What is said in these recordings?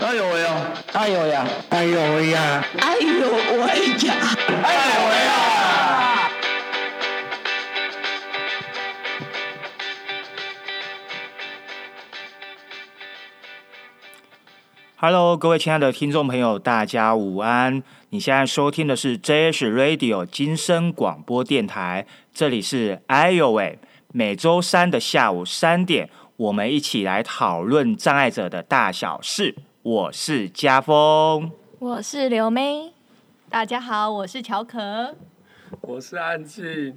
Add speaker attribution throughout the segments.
Speaker 1: 哎呦喂呀！
Speaker 2: 哎呦呀！
Speaker 1: 哎呦喂呀！
Speaker 3: 哎呦喂呀！
Speaker 1: 哎呦喂呀
Speaker 4: ！Hello，各位亲爱的听众朋友，大家午安！你现在收听的是 JS Radio 金声广播电台，这里是哎呦喂，每周三的下午三点，我们一起来讨论障碍者的大小事。我是家峰，
Speaker 5: 我是刘妹，
Speaker 6: 大家好，我是乔可，
Speaker 7: 我是安静。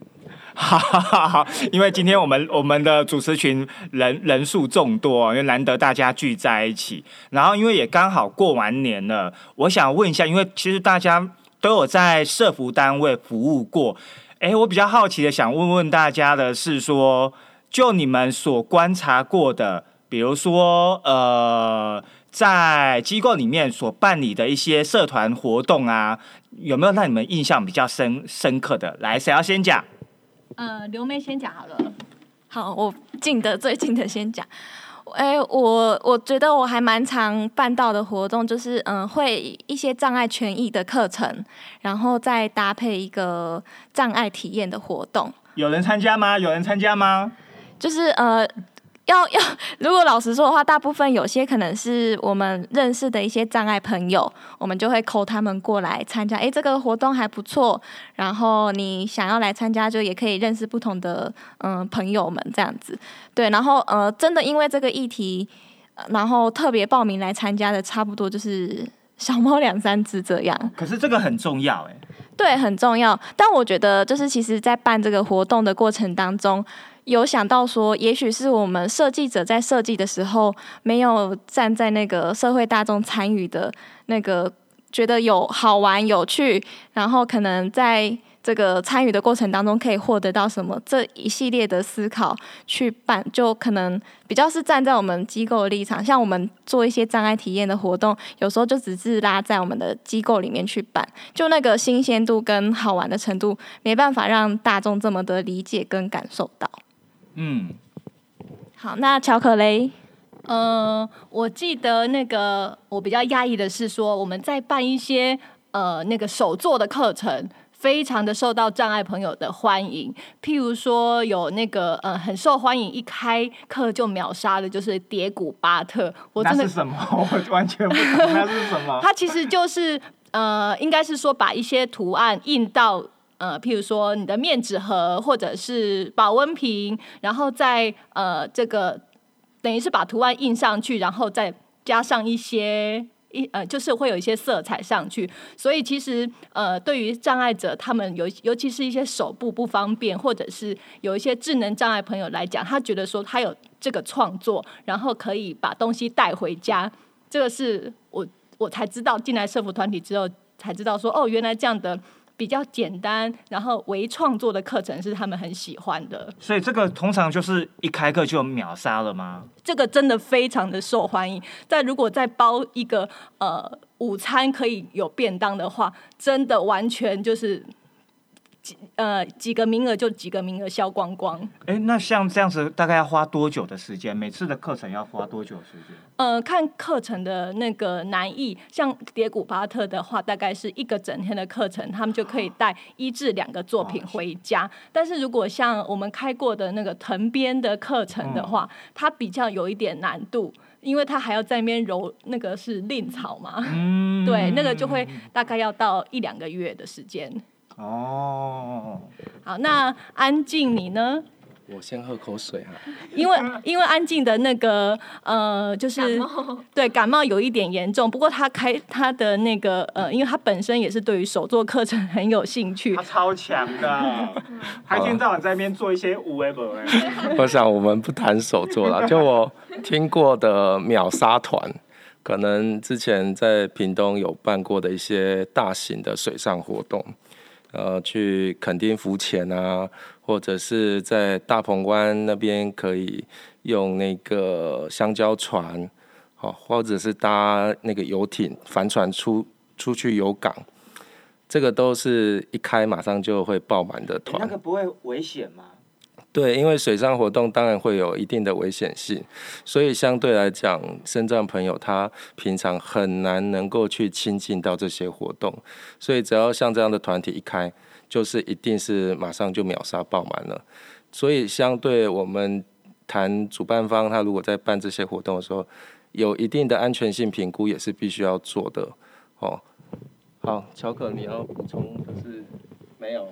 Speaker 4: 好好好，因为今天我们我们的主持群人人数众多，因为难得大家聚在一起，然后因为也刚好过完年了，我想问一下，因为其实大家都有在社服单位服务过，哎，我比较好奇的想问问大家的是说，就你们所观察过的，比如说呃。在机构里面所办理的一些社团活动啊，有没有让你们印象比较深深刻的？来，谁要先讲？
Speaker 6: 呃，刘妹先讲好了。
Speaker 5: 好，我近的最近的先讲。哎，我我觉得我还蛮常办到的活动，就是嗯，会一些障碍权益的课程，然后再搭配一个障碍体验的活动。
Speaker 4: 有人参加吗？有人参加吗？
Speaker 5: 就是呃。要要，如果老实说的话，大部分有些可能是我们认识的一些障碍朋友，我们就会 call 他们过来参加。哎，这个活动还不错，然后你想要来参加，就也可以认识不同的嗯朋友们这样子。对，然后呃，真的因为这个议题，然后特别报名来参加的，差不多就是小猫两三只这样。
Speaker 4: 可是这个很重要哎。
Speaker 5: 对，很重要。但我觉得就是其实，在办这个活动的过程当中。有想到说，也许是我们设计者在设计的时候，没有站在那个社会大众参与的那个，觉得有好玩有趣，然后可能在这个参与的过程当中可以获得到什么这一系列的思考去办，就可能比较是站在我们机构的立场，像我们做一些障碍体验的活动，有时候就只是拉在我们的机构里面去办，就那个新鲜度跟好玩的程度，没办法让大众这么的理解跟感受到。嗯，好，那乔可雷，
Speaker 6: 呃，我记得那个我比较压抑的是说，我们在办一些呃那个手作的课程，非常的受到障碍朋友的欢迎。譬如说有那个呃很受欢迎，一开课就秒杀的，就是叠古巴特。
Speaker 4: 我真的是什么？我完全不懂那是什么。
Speaker 6: 它其实就是呃，应该是说把一些图案印到。呃，譬如说你的面纸盒或者是保温瓶，然后再呃这个等于是把图案印上去，然后再加上一些一呃就是会有一些色彩上去。所以其实呃对于障碍者，他们尤尤其是一些手部不方便，或者是有一些智能障碍朋友来讲，他觉得说他有这个创作，然后可以把东西带回家。这个是我我才知道进来社服团体之后才知道说哦，原来这样的。比较简单，然后微创作的课程是他们很喜欢的。
Speaker 4: 所以这个通常就是一开课就秒杀了吗？
Speaker 6: 这个真的非常的受欢迎。但如果再包一个呃午餐可以有便当的话，真的完全就是。几呃几个名额就几个名额销光光。
Speaker 4: 哎，那像这样子大概要花多久的时间？每次的课程要花多久时间？
Speaker 6: 呃，看课程的那个难易，像叠古巴特的话，大概是一个整天的课程，他们就可以带一至两个作品回家。但是如果像我们开过的那个藤编的课程的话，它比较有一点难度，因为它还要在那边揉那个是蔺草嘛，嗯，对，那个就会大概要到一两个月的时间。哦，好，那安静你呢？
Speaker 7: 我先喝口水哈。
Speaker 6: 因为因为安静的那个呃，就是对感冒有一点严重，不过他开他的那个呃，因为他本身也是对于手作课程很有兴趣。
Speaker 4: 他超强的，他一天到晚在那边做一些五本。
Speaker 7: 我想我们不谈手作了，就我听过的秒杀团，可能之前在屏东有办过的一些大型的水上活动。呃，去垦丁浮潜啊，或者是在大鹏湾那边可以用那个香蕉船，好，或者是搭那个游艇帆船出出去游港，这个都是一开马上就会爆满的团。
Speaker 4: 那个不会危险吗？
Speaker 7: 对，因为水上活动当然会有一定的危险性，所以相对来讲，身障朋友他平常很难能够去亲近到这些活动，所以只要像这样的团体一开，就是一定是马上就秒杀爆满了。所以相对我们谈主办方，他如果在办这些活动的时候，有一定的安全性评估也是必须要做的。哦，好，乔可，你要补充就是没有？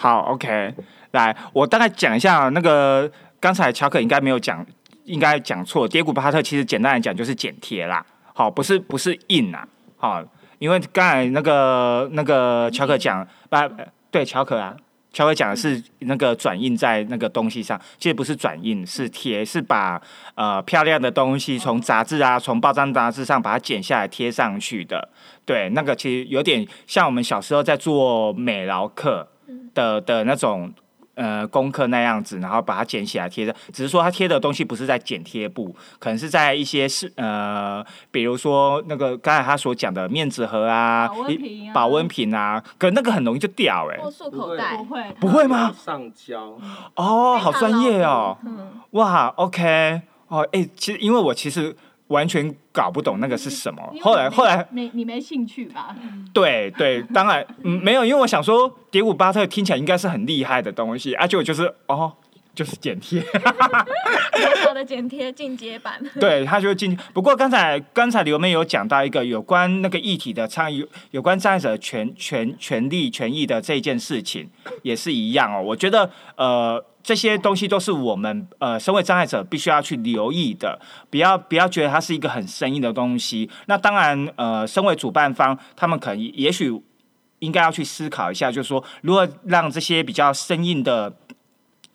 Speaker 7: 好。
Speaker 4: ，OK，来，我大概讲一下那个刚才乔可应该没有讲，应该讲错。跌骨巴特其实简单来讲就是剪贴啦，好，不是不是印啊，好，因为刚才那个那个乔可讲，把对乔可啊，乔可讲的是那个转印在那个东西上，其实不是转印，是贴，是把呃漂亮的东西从杂志啊，从报章杂志上把它剪下来贴上去的。对，那个其实有点像我们小时候在做美劳课。的的那种呃功课那样子，然后把它剪起来贴着，只是说它贴的东西不是在剪贴布，可能是在一些是呃，比如说那个刚才他所讲的面纸盒啊、
Speaker 6: 保温瓶啊
Speaker 4: 保温瓶啊，可那个很容易就掉哎、
Speaker 6: 或束口袋，不会
Speaker 4: 不会吗？
Speaker 7: 上胶，
Speaker 4: 哦，好专业哦，
Speaker 6: 嗯，
Speaker 4: 哇，OK，哦，哎、其实因为我其实完全搞不懂那个是什么，后来后来
Speaker 6: 没你没兴趣吧？
Speaker 4: 对对，当然、嗯、没有，因为我想说蝶舞巴特听起来应该是很厉害的东西，而且我就是哦，就是剪贴，
Speaker 5: 小小的剪贴进阶版。
Speaker 4: 对，他就进。不过刚才刚才刘妹有讲到一个有关那个议题的倡议，有关障碍者权权权利权益的这件事情，也是一样哦。我觉得呃。这些东西都是我们呃，身为障碍者必须要去留意的，不要不要觉得它是一个很生硬的东西。那当然，呃，身为主办方，他们可能也许应该要去思考一下，就是说，如何让这些比较生硬的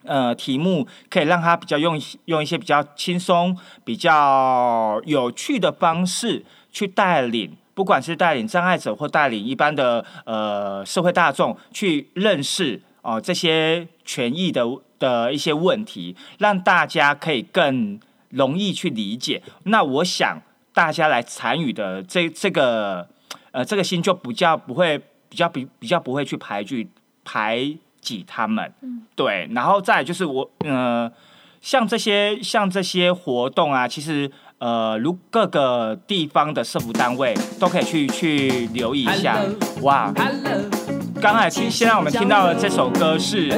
Speaker 4: 呃题目，可以让他比较用用一些比较轻松、比较有趣的方式去带领，不管是带领障碍者或带领一般的呃社会大众去认识哦、这些权益的的一些问题，让大家可以更容易去理解。那我想大家来参与的这这个呃这个心就比较不会比较比比较不会去排拒排挤他们，对，然后再就是我呃像这些像这些活动啊，其实呃如各个地方的社服单位都可以去去留意一下，哇。刚才听，现在我们听到的这首歌是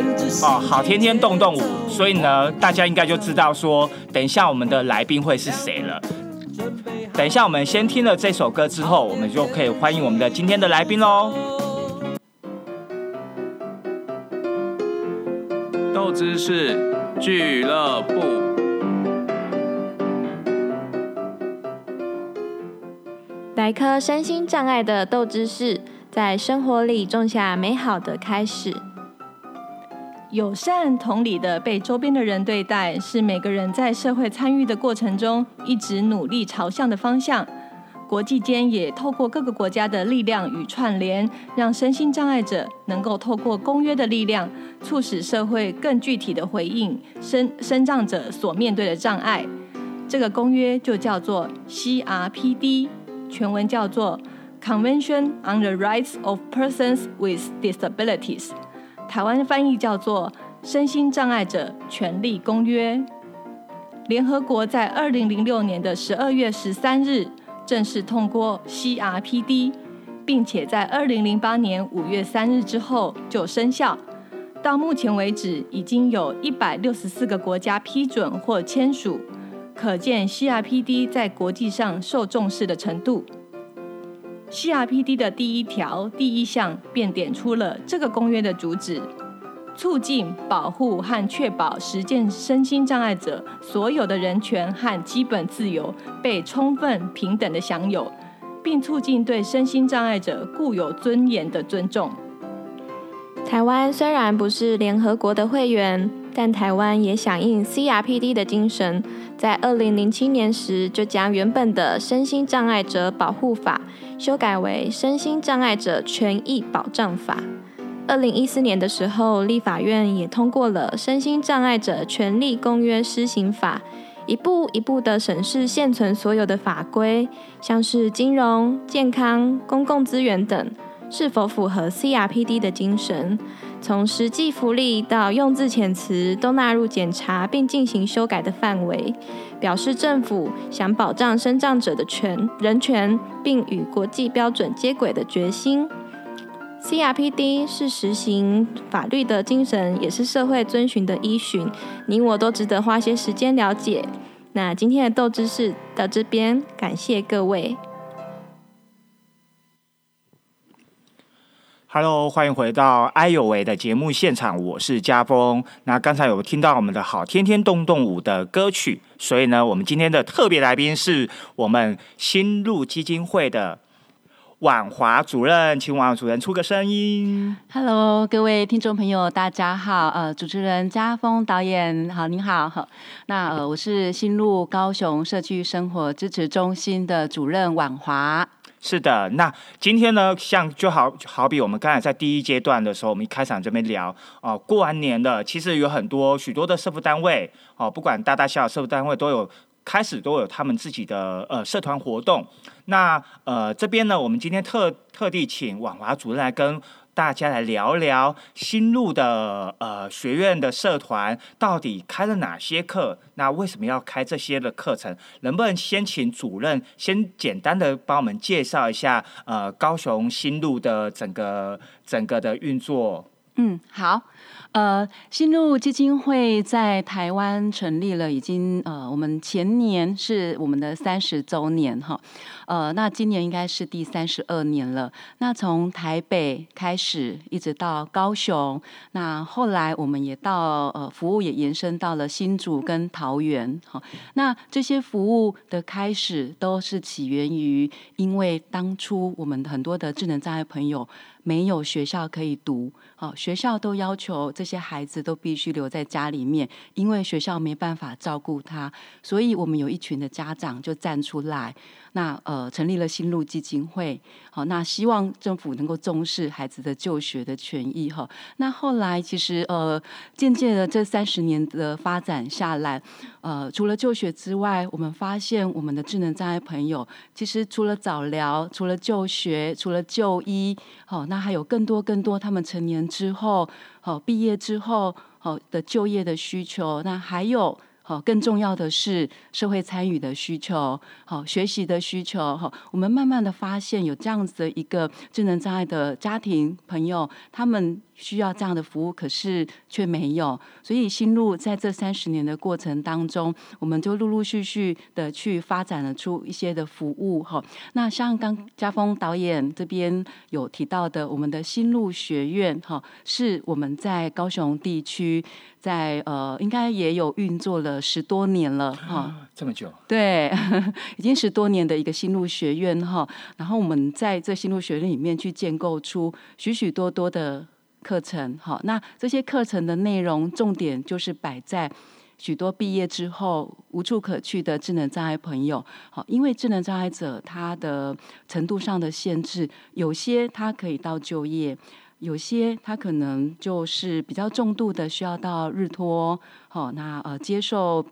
Speaker 4: 哦，好天天动动舞，所以呢，大家应该就知道说，等一下我们的来宾会是谁了。等一下，我们先听了这首歌之后，我们就可以欢迎我们的今天的来宾喽。
Speaker 2: 豆知识俱乐部。
Speaker 5: 来颗身心障碍的豆知识，在生活里种下美好的开始。
Speaker 6: 友善同理的被周边的人对待，是每个人在社会参与的过程中一直努力朝向的方向。国际间也透过各个国家的力量与串联，让身心障碍者能够透过公约的力量，促使社会更具体的回应身身障者所面对的障碍。这个公约就叫做 CRPD，全文叫做 Convention on the Rights of Persons with Disabilities。台湾翻译叫做《身心障碍者权利公约》。联合国在二零零六年的十二月十三日正式通过 CRPD，并且在二零零八年五月三日之后就生效。到目前为止，已经有一百六十四个国家批准或签署，可见 CRPD 在国际上受重视的程度。CRPD 的第一条第一项便点出了这个公约的主旨：促进、保护和确保实践身心障碍者所有的人权和基本自由被充分平等的享有，并促进对身心障碍者固有尊严的尊重。
Speaker 5: 台湾虽然不是联合国的会员，但台湾也响应 CRPD 的精神，在二零零七年时就将原本的《身心障碍者保护法》修改为《身心障碍者权益保障法》。二零一四年的时候，立法院也通过了《身心障碍者权利公约施行法》，一步一步的审视现存所有的法规，像是金融、健康、公共资源等。是否符合 CRPD 的精神，从实际福利到用字遣词都纳入检查并进行修改的范围，表示政府想保障身障者的权人权，并与国际标准接轨的决心。CRPD 是实行法律的精神，也是社会遵循的依循，你我都值得花些时间了解。那今天的斗知识到这边，感谢各位。
Speaker 4: Hello，欢迎回到哎有喂的节目现场，我是家峰。那刚才有听到我们的好天天动动舞的歌曲，所以呢，我们今天的特别来宾是我们新路基金会的婉华主任，请婉华主任出个声音。
Speaker 8: Hello，各位听众朋友，大家好。呃，主持人家峰导演好，您好。好，那呃，我是新路高雄社区生活支持中心的主任婉华。
Speaker 4: 是的，那今天呢，像就好好比我们刚才在第一阶段的时候，我们一开场这边聊哦、过完年了，其实有很多许多的社福单位哦、不管大大小小社福单位都有开始都有他们自己的呃社团活动。那呃这边呢，我们今天特特地请婉华主任来跟大家来聊聊新路的呃学院的社团到底开了哪些课？那为什么要开这些的课程？能不能先请主任先简单的帮我们介绍一下呃高雄新路的整个整个的运作？
Speaker 8: 嗯，好。呃，新路基金会在台湾成立了，已经呃，我们前年是我们的三十周年哈，呃，那今年应该是第三十二年了。那从台北开始，一直到高雄，那后来我们也到呃，服务也延伸到了新竹跟桃园哈。那这些服务的开始都是起源于，因为当初我们很多的智能障碍朋友。没有学校可以读，好、学校都要求这些孩子都必须留在家里面，因为学校没办法照顾他，所以我们有一群的家长就站出来，那呃成立了新路基金会，好、那希望政府能够重视孩子的就学的权益哈。那后来其实呃渐渐的这三十年的发展下来，呃除了就学之外，我们发现我们的智能障碍朋友其实除了早疗，除了就学，除了就医，好、那还有更多更多他们成年之后，好、毕业之后，好、的就业的需求，那还有。好，更重要的是社会参与的需求，好，学习的需求，好，我们慢慢的发现有这样子的一个智能障碍的家庭朋友，他们需要这样的服务，可是却没有，所以新路在这三十年的过程当中，我们就陆陆续续的去发展了出一些的服务，哈，那像刚家峰导演这边有提到的，我们的新路学院，哈，是我们在高雄地区。在呃，应该也有运作了十多年了哈，
Speaker 4: 这么久，
Speaker 8: 对，已经十多年的一个新路学院哈。然后我们在这新路学院里面去建构出许许多多的课程哈。那这些课程的内容重点就是摆在许多毕业之后无处可去的智能障碍朋友，好，因为智能障碍者他的程度上的限制，有些他可以到就业。有些他可能就是比较重度的，需要到日托，好、那呃接受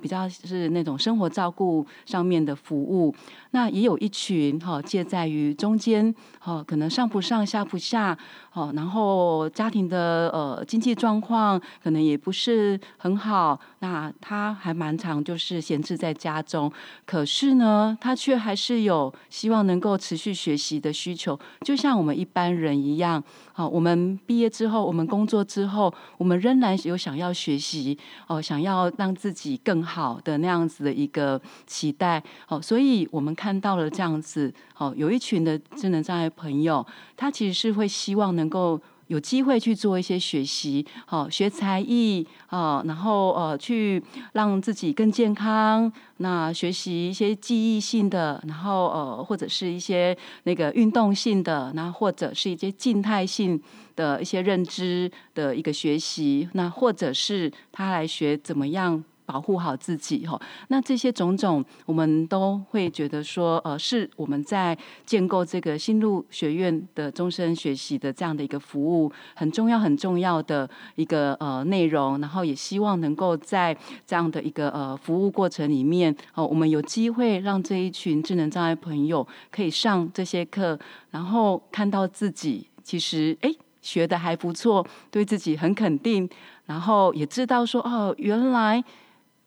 Speaker 8: 比较是那种生活照顾上面的服务。那也有一群哈、介在于中间，哈、可能上不上下不下，哦，然后家庭的呃经济状况可能也不是很好，那他还蛮常就是闲置在家中，可是呢，他却还是有希望能够持续学习的需求，就像我们一般人一样。好，我们毕业之后，我们工作之后，我们仍然有想要学习哦，想要让自己更好的那样子的一个期待。哦，所以我们看到了这样子，哦，有一群的智能障碍朋友，他其实是会希望能够。有机会去做一些学习，好、学才艺啊、然后呃，去让自己更健康。那学习一些记忆性的，然后呃，或者是一些那个运动性的，那或者是一些静态性的一些认知的一个学习，那或者是他来学怎么样。保护好自己哈。那这些种种，我们都会觉得说，呃，是我们在建构这个新路学院的终身学习的这样的一个服务很重要、很重要的一个呃内容。然后也希望能够在这样的一个呃服务过程里面，哦，我们有机会让这一群智能障碍朋友可以上这些课，然后看到自己其实哎学的还不错，对自己很肯定，然后也知道说哦，原来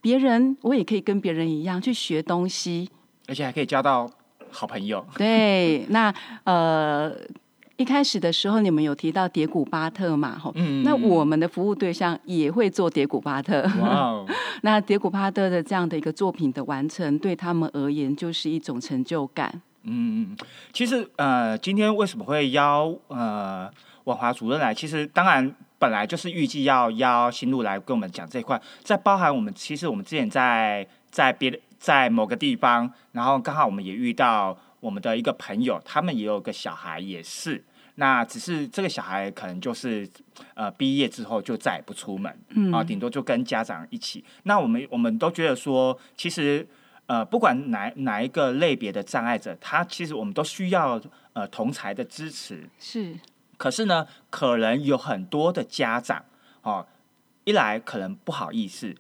Speaker 8: 别人我也可以跟别人一样去学东西，
Speaker 4: 而且还可以交到好朋友。
Speaker 8: 对，那呃。一开始的时候，你们有提到叠古巴特嘛？吼，那我们的服务对象也会做叠古巴特。哇哦！那叠古巴特的这样的一个作品的完成，对他们而言就是一种成就感。
Speaker 4: 嗯嗯，其实呃，今天为什么会邀呃婉华主任来？其实当然本来就是预计要邀新路来跟我们讲这一块，在包含我们其实我们之前在在别的在某个地方，然后刚好我们也遇到我们的一个朋友，他们也有个小孩也是。那只是这个小孩可能就是呃毕业之后就再也不出门，嗯啊，顶多就跟家长一起。那我们我们都觉得说，其实呃不管哪哪一个类别的障碍者，他其实我们都需要呃同才的支持。
Speaker 8: 是。
Speaker 4: 可是呢，可能有很多的家长哦，一来可能不好意思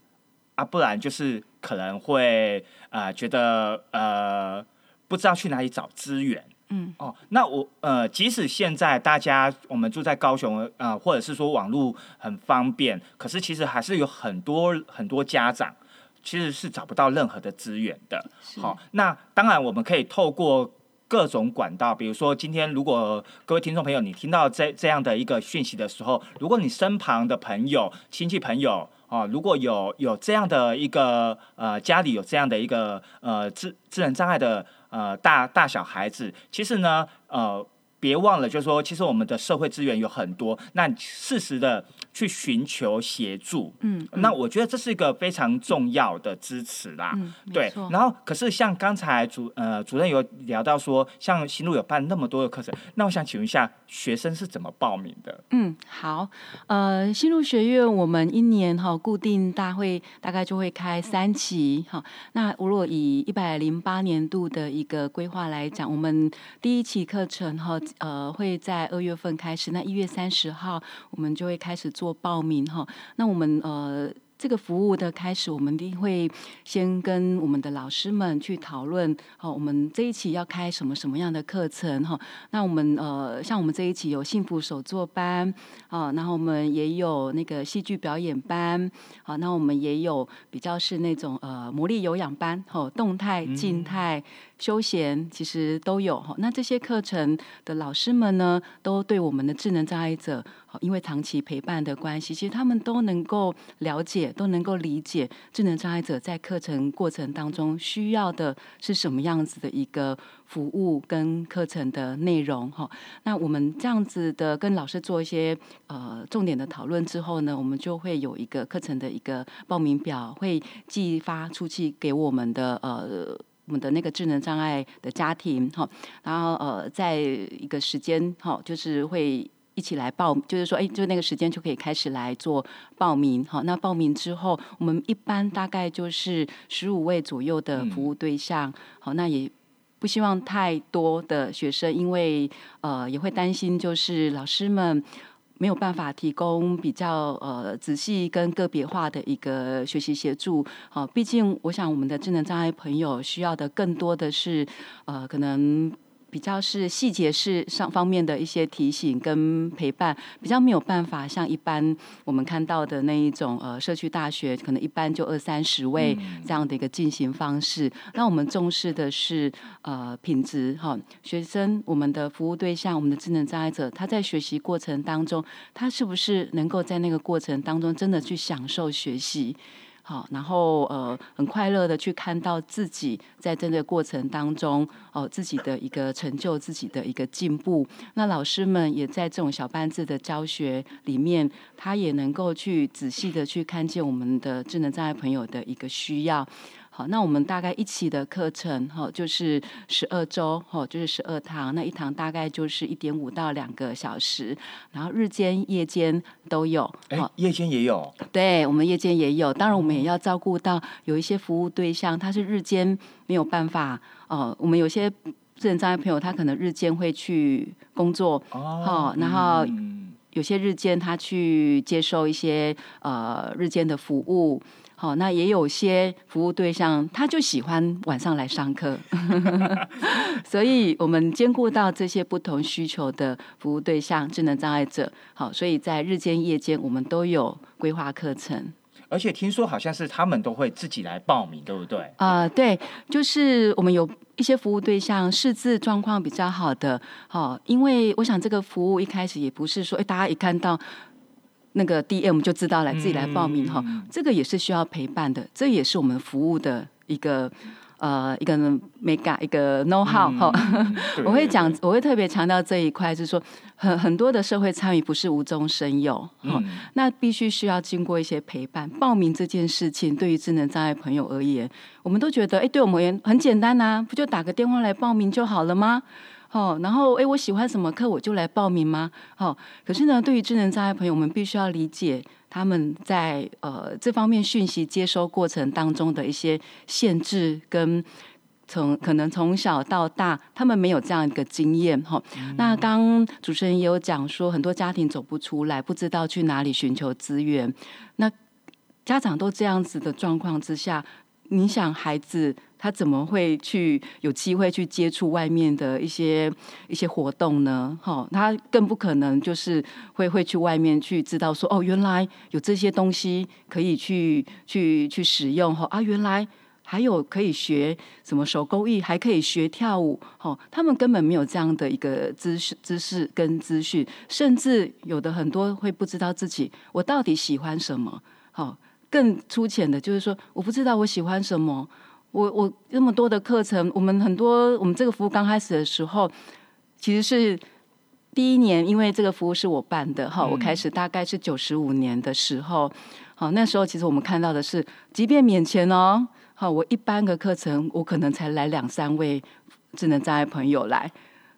Speaker 4: 啊，不然就是可能会呃觉得呃不知道去哪里找资源。嗯哦，那我呃，即使现在大家我们住在高雄呃，或者是说网络很方便，可是其实还是有很多很多家长其实是找不到任何的资源的。好，那当然我们可以透过各种管道，比如说今天如果各位听众朋友你听到这这样的一个讯息的时候，如果你身旁的朋友、亲戚朋友啊，如果有有这样的一个呃家里有这样的一个呃智智能障碍的。呃，大大小孩子，其实呢，呃，别忘了，就是说，其实我们的社会资源有很多，那适时的。去寻求协助，嗯，那我觉得这是一个非常重要的支持啦，
Speaker 8: 嗯，
Speaker 4: 对。然后，可是像刚才主呃主任有聊到说，像新路有办那么多的课程，那我想请问一下，学生是怎么报名的？
Speaker 8: 嗯，好，呃，新路学院我们一年哈固定大会大概就会开三期哈。那如果以一百零八年度的一个规划来讲，我们第一期课程哈呃会在二月份开始，那一月三十号我们就会开始做。做报名哈，那我们呃。这个服务的开始，我们一定会先跟我们的老师们去讨论。好，我们这一期要开什么什么样的课程？哈，那我们呃，像我们这一期有幸福手作班啊，然后我们也有那个戏剧表演班啊，那我们也有比较是那种呃魔力有氧班，哈，动态、静态、休闲其实都有。哈，那这些课程的老师们呢，都对我们的智能障碍者，因为长期陪伴的关系，其实他们都能够了解。都能够理解智能障碍者在课程过程当中需要的是什么样子的一个服务跟课程的内容哈。那我们这样子的跟老师做一些呃重点的讨论之后呢，我们就会有一个课程的一个报名表会寄发出去给我们的呃我们的那个智能障碍的家庭哈。然后呃在一个时间哈，就是会。一起来报，就是说，哎，就那个时间就可以开始来做报名。好，那报名之后，我们一般大概就是十五位左右的服务对象。好，那也不希望太多的学生，因为呃也会担心，就是老师们没有办法提供比较呃仔细跟个别化的一个学习协助。好，毕竟我想我们的智能障碍朋友需要的更多的是呃可能。比较是细节是上方面的一些提醒跟陪伴，比较没有办法像一般我们看到的那一种呃社区大学，可能一般就二三十位这样的一个进行方式。那我们重视的是呃品质哈，学生我们的服务对象，我们的智能障碍者，他在学习过程当中，他是不是能够在那个过程当中真的去享受学习？好，然后呃，很快乐的去看到自己在这个过程当中，哦，自己的一个成就，自己的一个进步。那老师们也在这种小班制的教学里面，他也能够去仔细的去看见我们的智能障碍朋友的一个需要。好，那我们大概一期的课程哈，就是十二周哈，就是十二堂，那一堂大概就是一点五到两个小时，然后日间、夜间都有。
Speaker 4: 哎
Speaker 8: 好，，
Speaker 4: 夜间也有，
Speaker 8: 对我们夜间也有，当然我们也要照顾到有一些服务对象，他是日间没有办法哦、我们有些智能障碍朋友，他可能日间会去工作，
Speaker 4: 哦
Speaker 8: 好然后
Speaker 4: 嗯
Speaker 8: 有些日间他去接受一些呃日间的服务。好，那也有些服务对象，他就喜欢晚上来上课，所以我们兼顾到这些不同需求的服务对象，智能障碍者。好，所以在日间、夜间，我们都有规划课程。
Speaker 4: 而且听说好像是他们都会自己来报名，对不对？
Speaker 8: 啊、对，就是我们有一些服务对象识字状况比较好的，好、因为我想这个服务一开始也不是说，哎，大家一看到那个 DM 就知道来自己来报名哈、这个也是需要陪伴的，这也是我们服务的一个呃一个 mega 一个 know how 哈、我会讲，我会特别强调这一块，就是说很很多的社会参与不是无中生有，哈、
Speaker 4: 嗯。
Speaker 8: 那必须需要经过一些陪伴。报名这件事情，对于智能障碍朋友而言，我们都觉得，哎，对我们而言很简单呐、不就打个电话来报名就好了吗？哦，然后哎，我喜欢什么课我就来报名吗？哦，可是呢，对于智能障碍朋友，我们必须要理解他们在呃这方面讯息接收过程当中的一些限制跟。从可能从小到大，他们没有这样一个经验哈。那刚主持人也有讲说，很多家庭走不出来，不知道去哪里寻求资源。那家长都这样子的状况之下，你想孩子他怎么会去有机会去接触外面的一些一些活动呢？哈，他更不可能就是会会去外面去知道说哦，原来有这些东西可以去去去使用哈啊，原来。还有可以学什么手工艺，还可以学跳舞，哦，他们根本没有这样的一个知识、知识跟资讯，甚至有的很多会不知道自己我到底喜欢什么，好、更粗浅的就是说，我不知道我喜欢什么，我我那么多的课程，我们很多我们这个服务刚开始的时候，其实是第一年，因为这个服务是我办的哈，我开始大概是九十五年的时候，好那时候其实我们看到的是，即便免钱哦，好我一般的课程我可能才来两三位智能障碍朋友来，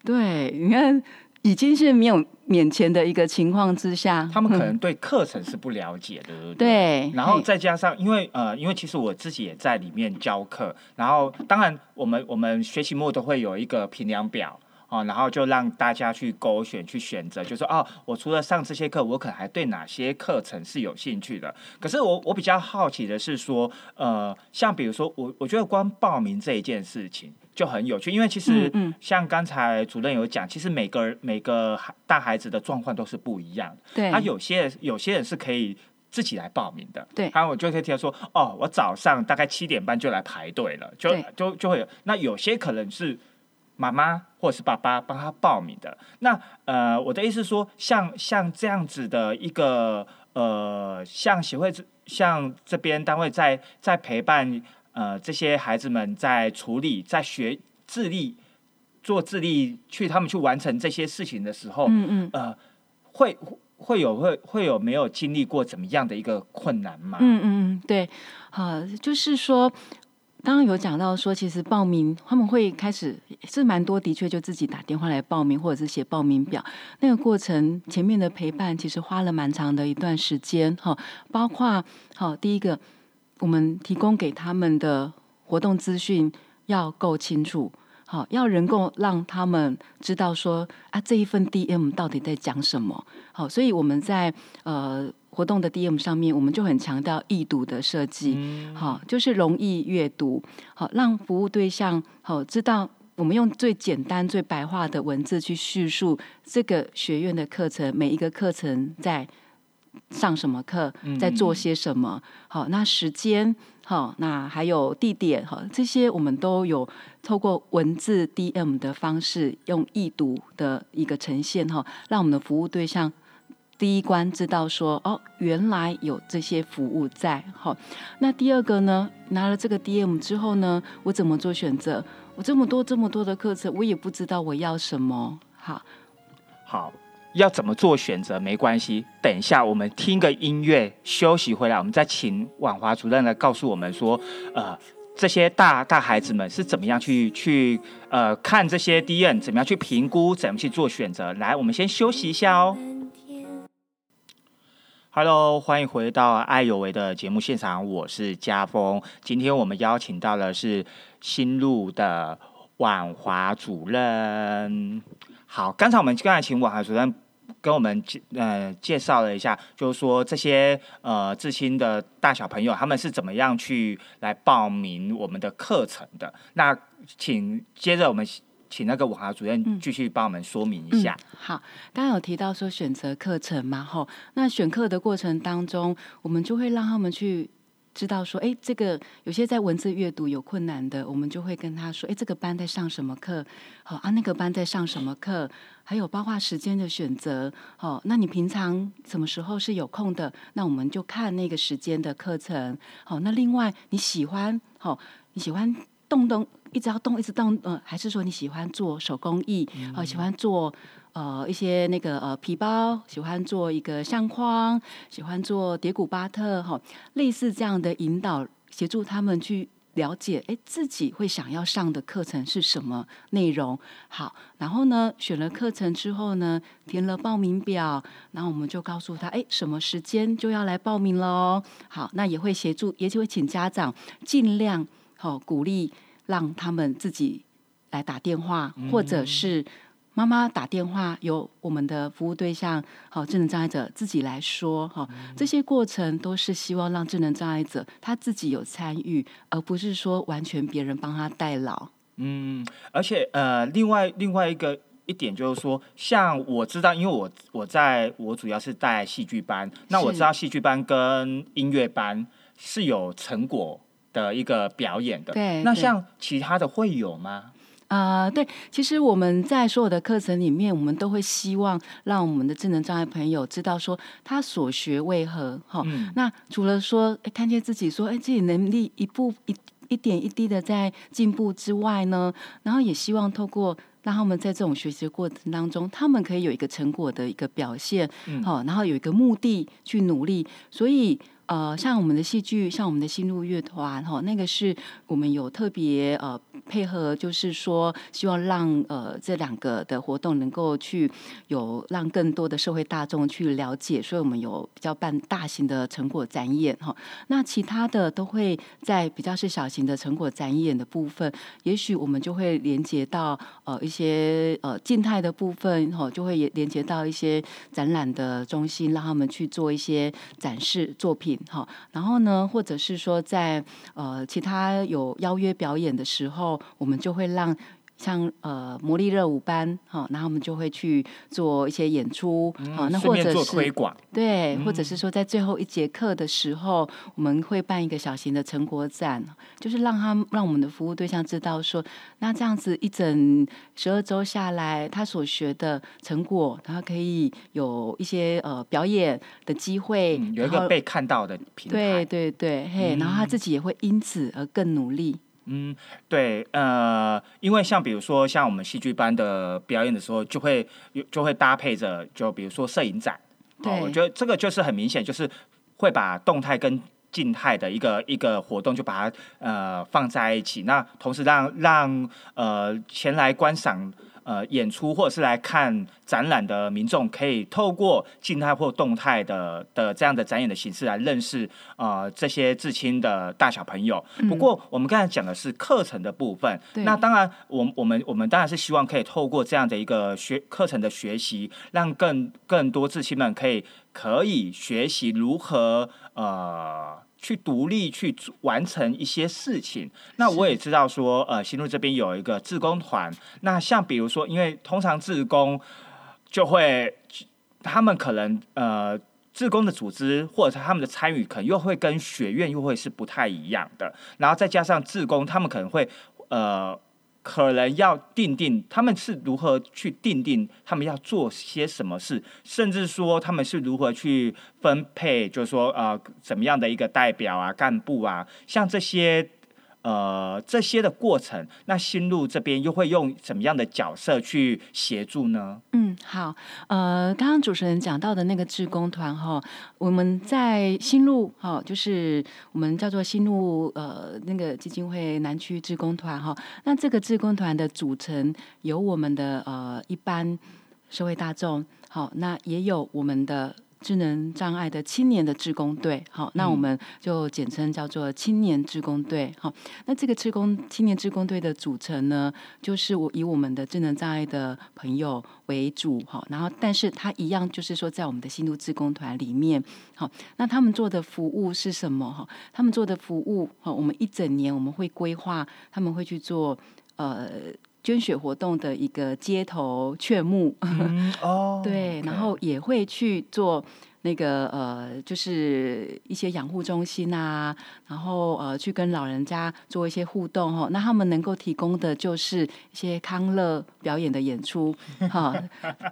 Speaker 8: 对，你看已经是没有免钱的一个情况之下，
Speaker 4: 他们可
Speaker 8: 嗯
Speaker 4: 能对课程是不了解的，对？然后再加上，因为呃，因为其实我自己也在里面教课，然后当然我们我们学期末都会有一个评量表。哦，然后就让大家去勾选、去选择，就说哦，我除了上这些课，我可能还对哪些课程是有兴趣的。可是我我比较好奇的是说，呃，像比如说我我觉得光报名这一件事情就很有趣，因为其实像刚才主任有讲，其实每个人每个孩大孩子的状况都是不一样的。
Speaker 8: 对，
Speaker 4: 他有些人有些人是可以自己来报名的，
Speaker 8: 对
Speaker 4: 还有我就可以听到说，哦，我早上大概七点半就来排队了，就就就会有。那有些可能是妈妈或者是爸爸帮他报名的。那呃，我的意思是说，像像这样子的一个呃，像协会这像这边单位在在陪伴呃这些孩子们在处理在学智力做智力去他们去完成这些事情的时候，
Speaker 8: 嗯嗯
Speaker 4: 呃，会会有会会有没有经历过怎么样的一个困难吗？
Speaker 8: 嗯嗯嗯，对，好，就是说。刚刚有讲到说，其实报名他们会开始是蛮多，的确就自己打电话来报名，或者是写报名表。那个过程前面的陪伴，其实花了蛮长的一段时间哈。包括好，第一个，我们提供给他们的活动资讯要够清楚，好，要能够让他们知道说啊，这一份 DM 到底在讲什么。好，所以我们在呃活动的 DM 上面，我们就很强调易读的设计，好，就是容易阅读，好，让服务对象好知道。我们用最简单、最白话的文字去叙述这个学院的课程，每一个课程在上什么课，在做些什么。好，那时间，好，那还有地点，好，这些我们都有透过文字 DM 的方式，用易读的一个呈现，哈，让我们的服务对象第一关知道说，哦，原来有这些服务在，好。那第二个呢，拿了这个 DM 之后呢，我怎么做选择？我这么多这么多的课程，我也不知道我要什么，好。
Speaker 4: 好，要怎么做选择没关系，等一下我们听个音乐休息回来，我们再请婉华主任来告诉我们说，呃，这些大大孩子们是怎么样去去呃看这些 D N，怎么样去评估，怎么去做选择。来，我们先休息一下哦。Hello，欢迎回到爱有为的节目现场，我是家峰。今天我们邀请到的是新路的婉华主任。好，刚才我们刚才请婉华主任跟我们介呃介绍了一下，就是说这些呃至亲的大小朋友他们是怎么样去来报名我们的课程的。那请接着我们。请那个文华主任继续帮我们说明一下。
Speaker 8: 好，刚刚有提到说选择课程嘛，吼，那选课的过程当中，我们就会让他们去知道说，哎，这个有些在文字阅读有困难的，我们就会跟他说，哎，这个班在上什么课？好啊，那个班在上什么课？还有包括时间的选择，好，那你平常什么时候是有空的？那我们就看那个时间的课程。好，那另外你喜欢，好，你喜欢。动动，一直要动，一直动，呃，还是说你喜欢做手工艺，呃，喜欢做呃一些那个呃皮包，喜欢做一个相框，喜欢做叠古巴特，哈，类似这样的引导，协助他们去了解，哎，自己会想要上的课程是什么内容。好，然后呢，选了课程之后呢，填了报名表，然后我们就告诉他，哎，什么时间就要来报名了哦。好，那也会协助，也就会请家长尽量。好，鼓励让他们自己来打电话，或者是妈妈打电话，由我们的服务对象，好智能障碍者自己来说。哈，这些过程都是希望让智能障碍者他自己有参与，而不是说完全别人帮他代劳。
Speaker 4: 嗯，而且呃，另外另外一个一点就是说，像我知道，因为我我在我主要是带戏剧班，那我知道戏剧班跟音乐班是有成果。的一个表演的，
Speaker 8: 对，
Speaker 4: 那像其他的会有吗？
Speaker 8: 啊，对，其实我们在所有的课程里面，我们都会希望让我们的智能障碍朋友知道说他所学为何。哈，那除了说看见自己说，哎，自己能力一步一一点一滴的在进步之外呢，然后也希望透过让他们在这种学习的过程当中，他们可以有一个成果的一个表现，好，然后有一个目的去努力，所以。呃，像我们的戏剧，像我们的新路乐团，哈，那个是我们有特别呃配合，就是说希望让呃这两个的活动能够去有让更多的社会大众去了解，所以我们有比较办大型的成果展演哈。那其他的都会在比较是小型的成果展演的部分，也许我们就会连接到呃一些呃静态的部分哈，就会也连接到一些展览的中心，让他们去做一些展示作品。好，然后呢，或者是说在呃其他有邀约表演的时候，我们就会让。像呃魔力热舞班，哈，然后我们就会去做一些演出，
Speaker 4: 好，那或者是推广，
Speaker 8: 对，或者是说在最后一节课的时候，我们会办一个小型的成果展，就是让他让我们的服务对象知道说，那这样子一整十二周下来，他所学的成果，他可以有一些呃表演的机会，
Speaker 4: 有一个被看到的平台，
Speaker 8: 对对对，嘿，然后他自己也会因此而更努力。
Speaker 4: 嗯，对，呃，因为像比如说像我们戏剧班的表演的时候，就会有就会搭配着，就比如说摄影展，
Speaker 8: 对，
Speaker 4: 我觉得这个就是很明显，就是会把动态跟静态的一个一个活动就把它呃放在一起，那同时让让呃前来观赏。呃，演出或者是来看展览的民众，可以透过静态或动态的的这样的展演的形式来认识呃这些至亲的大小朋友。不过，我们刚才讲的是课程的部分，那当然，我我们我们当然是希望可以透过这样的一个学课程的学习，让更更多至亲们可以可以学习如何呃。去独立去完成一些事情。那我也知道说，呃，新路这边有一个志工团。那像比如说，因为通常志工就会，他们可能呃，志工的组织或者是他们的参与，可能又会跟学院又会是不太一样的。然后再加上志工，他们可能会呃。可能要定定他们是如何去定定他们要做些什么事，甚至说他们是如何去分配，就是说呃怎么样的一个代表啊、干部啊，像这些呃这些的过程，那新路这边又会用什么样的角色去协助呢？
Speaker 8: 嗯，好，呃，刚刚主持人讲到的那个志工团哈，我们在新路哈，就是我们叫做新路呃那个基金会南区志工团哈，那这个志工团的组成有我们的呃一般社会大众，好，那也有我们的。智能障碍的青年的志工队，好，那我们就简称叫做青年志工队，好，那这个志工青年志工队的组成呢，就是我以我们的智能障碍的朋友为主，好，然后但是他一样就是说在我们的新都志工团里面，好，那他们做的服务是什么？哈，他们做的服务，好，我们一整年我们会规划，他们会去做，呃。捐血活动的一个街头劝募，
Speaker 4: 哦，
Speaker 8: 对，然后也会去做那个呃，就是一些养护中心啊，然后呃，去跟老人家做一些互动哦。那他们能够提供的就是一些康乐表演的演出，哈，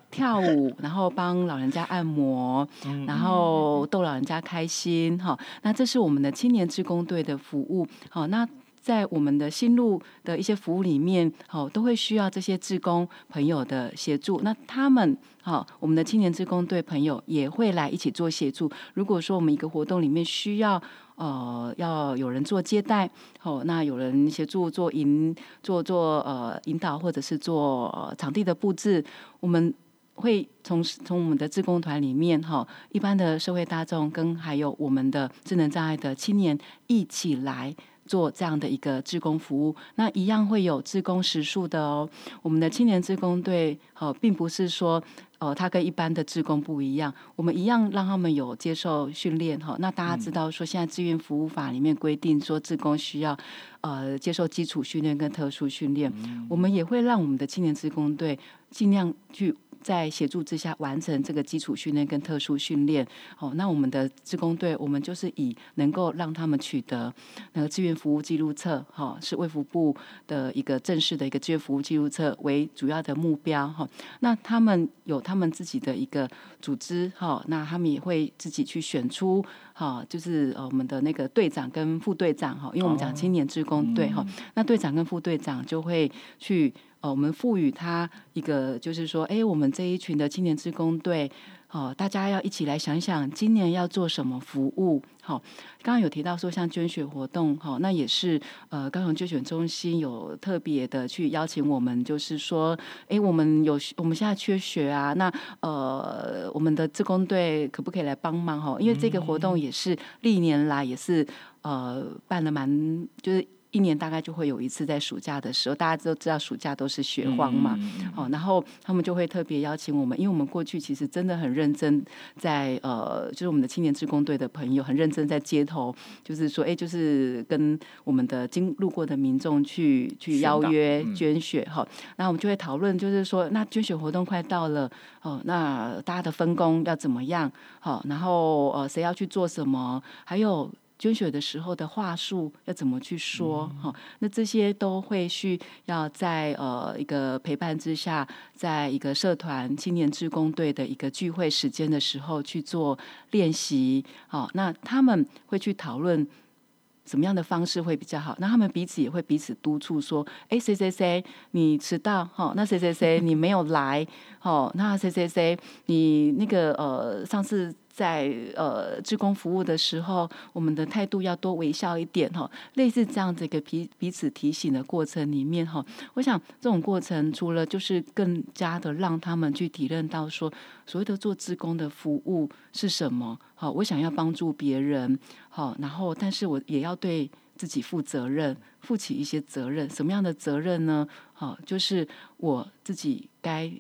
Speaker 8: 跳舞，然后帮老人家按摩，然后逗老人家开心哈。那这是我们的青年志工队的服务，好，那。在我们的新路的一些服务里面，好都会需要这些志工朋友的协助。那他们，好我们的青年志工队朋友也会来一起做协助。如果说我们一个活动里面需要，呃，要有人做接待，好，那有人协助做引、做做呃引导，或者是做场地的布置，我们会从从我们的志工团里面，哈，一般的社会大众跟还有我们的智能障碍的青年一起来。做这样的一个志工服务，那一样会有志工时数的哦。我们的青年志工队，哦，并不是说，哦，他跟一般的志工不一样，我们一样让他们有接受训练哈。那大家知道说，现在志愿服务法里面规定说，志工需要呃接受基础训练跟特殊训练，我们也会让我们的青年志工队尽量去。在协助之下完成这个基础训练跟特殊训练，哦，那我们的职工队，我们就是以能够让他们取得那个志愿服务记录册，哈，是卫福部的一个正式的一个志愿服务记录册为主要的目标，哈。那他们有他们自己的一个组织，哈，那他们也会自己去选出，哈，就是呃我们的那个队长跟副队长，哈，因为我们讲青年志工队，哈，那队长跟副队长就会去。哦，我们赋予他一个，就是说，哎，我们这一群的青年志工队，哦，大家要一起来想想，今年要做什么服务？好，刚刚有提到说，像捐血活动，好，那也是，呃，高雄捐血中心有特别的去邀请我们，就是说，哎，我们有我们现在缺血啊，那呃，我们的志工队可不可以来帮忙？哈，因为这个活动也是历年来也是呃办的蛮，就是。一年大概就会有一次在暑假的时候，大家都知道暑假都是雪荒嘛，哦，然后他们就会特别邀请我们，因为我们过去其实真的很认真，在呃，就是我们的青年志工队的朋友很认真在街头，就是说，哎，就是跟我们的经路过的民众去去邀约捐血哈，那我们就会讨论，就是说，那捐血活动快到了，哦，那大家的分工要怎么样？好，然后呃，谁要去做什么？还有。捐血的时候的话术要怎么去说？哈，那这些都会需要在呃一个陪伴之下，在一个社团青年志工队的一个聚会时间的时候去做练习。好，那他们会去讨论什么样的方式会比较好？那他们彼此也会彼此督促说：哎，谁谁谁你迟到？哈，那谁谁谁你没有来？好，那谁谁谁你那个呃上次。在呃，职工服务的时候，我们的态度要多微笑一点哈。类似这样子一个彼彼此提醒的过程里面哈，我想这种过程除了就是更加的让他们去体认到说，所谓的做职工的服务是什么。好，我想要帮助别人，好，然后但是我也要对自己负责任，负起一些责任。什么样的责任呢？好，就是我自己该。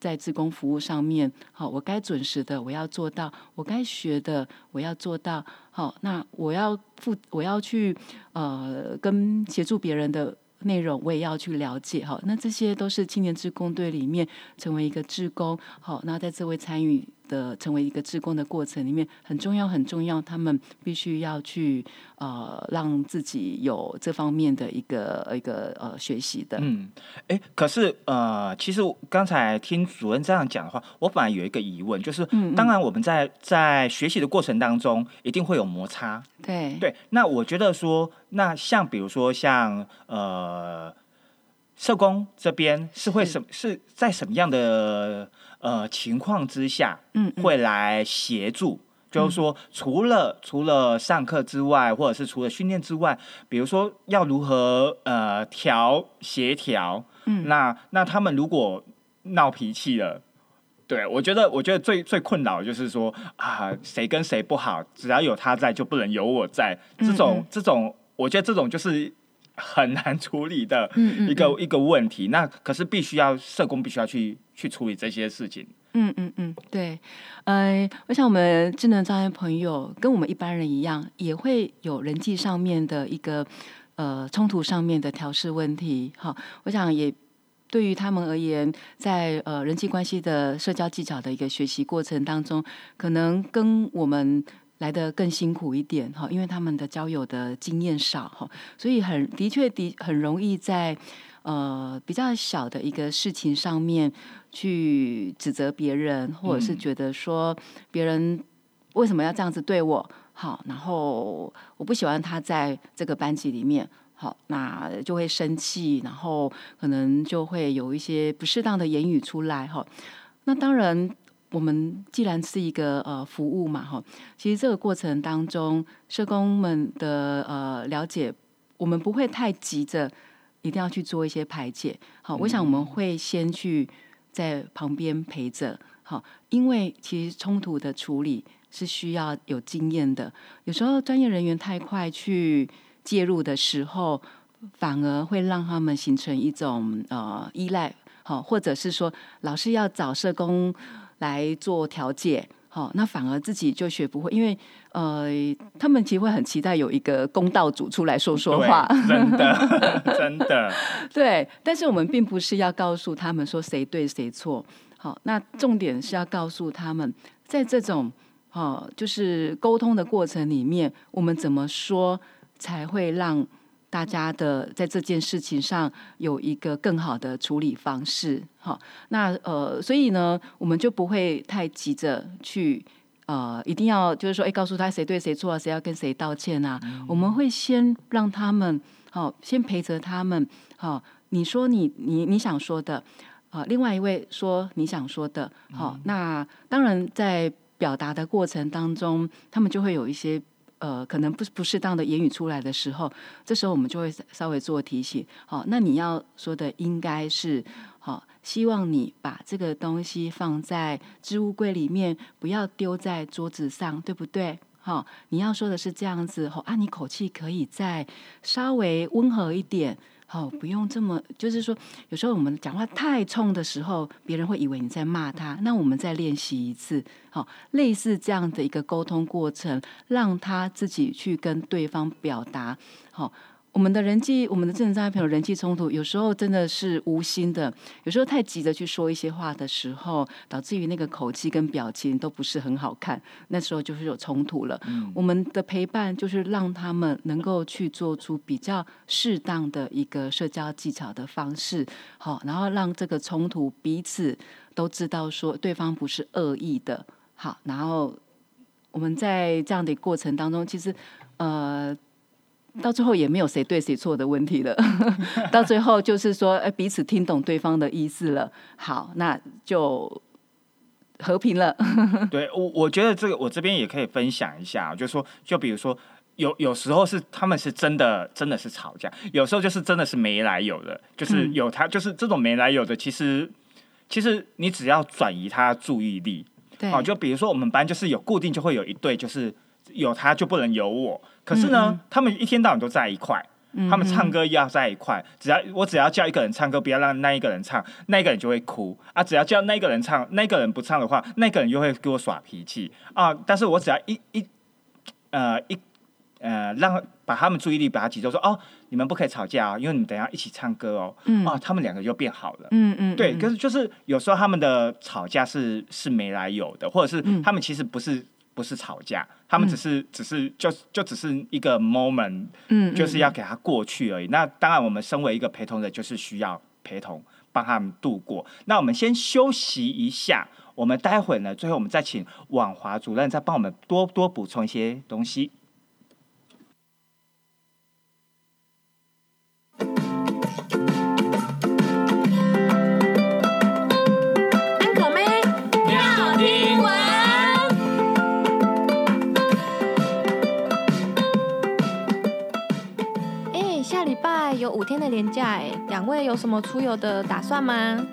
Speaker 8: 在自工服务上面，好，我该准时的，我要做到；我该学的，我要做到。好，那我要负，我要去呃，跟协助别人的内容，我也要去了解。好，那这些都是青年志工队里面成为一个志工。好，那在这位参与的成为一个志工的过程里面，很重要很重要，他们必须要去呃让自己有这方面的一个一个呃学习的。
Speaker 4: 嗯，哎，可是呃，其实刚才听主任这样讲的话，我反而有一个疑问，就是，
Speaker 8: 嗯嗯
Speaker 4: 当然我们在在学习的过程当中，一定会有摩擦，
Speaker 8: 对
Speaker 4: 对。那我觉得说，那像比如说像呃，社工这边是会什是在什么样的呃情况之下，
Speaker 8: 嗯嗯
Speaker 4: 会来协助？就是说，除了除了上课之外，或者是除了训练之外，比如说要如何呃调协调，
Speaker 8: 嗯
Speaker 4: 那那他们如果闹脾气了，对我觉得我觉得最最困扰的就是说啊，谁跟谁不好，只要有他在就不能有我在，这种、
Speaker 8: 嗯嗯
Speaker 4: 这种，我觉得这种就是很难处理的
Speaker 8: 嗯嗯
Speaker 4: 一个、一个问题。那可是必须要社工必须要去去处理这些事情。
Speaker 8: 嗯嗯嗯，对，呃，我想我们智能障碍朋友跟我们一般人一样，也会有人际上面的一个呃冲突上面的调试问题。好，我想也对于他们而言，在呃人际关系的社交技巧的一个学习过程当中，可能跟我们。来的更辛苦一点哈，因为他们的交友的经验少哈，所以很的确的很容易在呃比较小的一个事情上面去指责别人，或者是觉得说别人为什么要这样子对我？好，然后我不喜欢他在这个班级里面，好，那就会生气，然后可能就会有一些不适当的言语出来哈。那当然，我们既然是一个呃服务嘛哈，其实这个过程当中，社工们的呃了解，我们不会太急着一定要去做一些排解。好，我想我们会先去在旁边陪着，好，因为其实冲突的处理是需要有经验的，有时候专业人员太快去介入的时候，反而会让他们形成一种呃依赖，好，或者是说老师要找社工来做调解。好，那反而自己就学不会，因为呃，他们其实会很期待有一个公道主出来说说话，
Speaker 4: 真的 真的，
Speaker 8: 对，但是我们并不是要告诉他们说谁对谁错，好，那重点是要告诉他们，在这种哦，就是沟通的过程里面，我们怎么说才会让大家的在这件事情上有一个更好的处理方式？好，那呃，所以呢，我们就不会太急着去。呃，一定要就是说，哎，告诉他谁对谁错啊，谁要跟谁道歉啊。我们会先让他们，好、先陪着他们，好、你说你你你想说的，啊，另外一位说你想说的，好、那当然在表达的过程当中，他们就会有一些呃可能不不适当的言语出来的时候，这时候我们就会稍微做提醒，好、那你要说的应该是好、希望你把这个东西放在置物柜里面，不要丢在桌子上，对不对？好、你要说的是这样子，好、啊，你口气可以再稍微温和一点。好、不用这么，就是说，有时候我们讲话太冲的时候，别人会以为你在骂他。那我们再练习一次，好、类似这样的一个沟通过程，让他自己去跟对方表达。好、我们的人际，我们的智能障碍朋友人际冲突，有时候真的是无心的，有时候太急着去说一些话的时候，导致于那个口气跟表情都不是很好看，那时候就是有冲突了。我们的陪伴就是让他们能够去做出比较适当的一个社交技巧的方式，好，然后让这个冲突彼此都知道说对方不是恶意的，好，然后我们在这样的过程当中，其实呃。到最后也没有谁对谁错的问题了，到最后就是说，哎，彼此听懂对方的意思了，好，那就和平了。
Speaker 4: 对我我觉得这个我这边也可以分享一下，就是说，就比如说。有有时候是他们是真的真的是吵架，有时候就是真的是没来由的，就是
Speaker 8: 嗯
Speaker 4: 有他就是这种没来由的，其实其实你只要转移他注意力，
Speaker 8: 对，
Speaker 4: 啊，就比如说我们班就是有固定就会有一对，就是有他就不能有我。可是呢，他们一天到晚都在一块，他们唱歌要在一块，只要我只要叫一个人唱歌，不要让那一个人唱，那个人就会哭啊。只要叫那一个人唱，那个人不唱的话，那个人又会给我耍脾气啊。但是我只要一一呃一呃，让把他们注意力把它集中，说哦，你们不可以吵架啊，因为你们等下一起唱歌哦，
Speaker 8: 嗯
Speaker 4: 哦，他们两个就变好了。
Speaker 8: 嗯嗯，
Speaker 4: 对，可是就是有时候他们的吵架是是没来由的，或者是他们其实不是不是吵架，他们只是只是就就只是一个 moment，
Speaker 8: 嗯
Speaker 4: 就是要给他过去而已。那当然，我们身为一个陪同者，就是需要陪同帮他们度过。那我们先休息一下，我们待会呢，最后我们再请婉华主任再帮我们多多补充一些东西。
Speaker 5: 有五天的连假，哎，两位有什么出游的打算吗？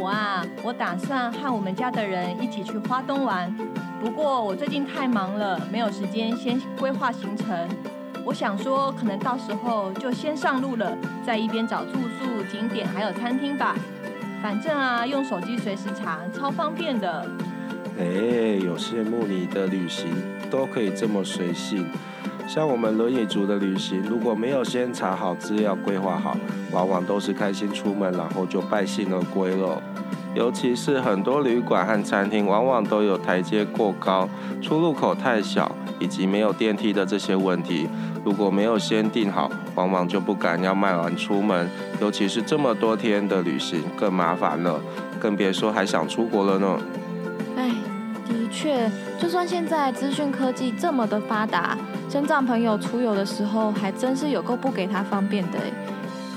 Speaker 6: 我啊，我打算和我们家的人一起去花东玩，不过我最近太忙了，没有时间先规划行程。我想说，可能到时候就先上路了，在一边找住宿、景点还有餐厅吧。反正啊，用手机随时查，超方便的。
Speaker 7: 哎，有羡慕你的旅行都可以这么随性。像我们轮椅族的旅行，如果没有先查好资料、规划好，往往都是开心出门，然后就败兴而归了。尤其是很多旅馆和餐厅，往往都有台阶过高、出入口太小以及没有电梯的这些问题。如果没有先定好，往往就不敢要卖完出门。尤其是这么多天的旅行，更麻烦了，更别说还想出国了呢。
Speaker 5: 却，就算现在资讯科技这么的发达，身障朋友出游的时候，还真是有够不给他方便的。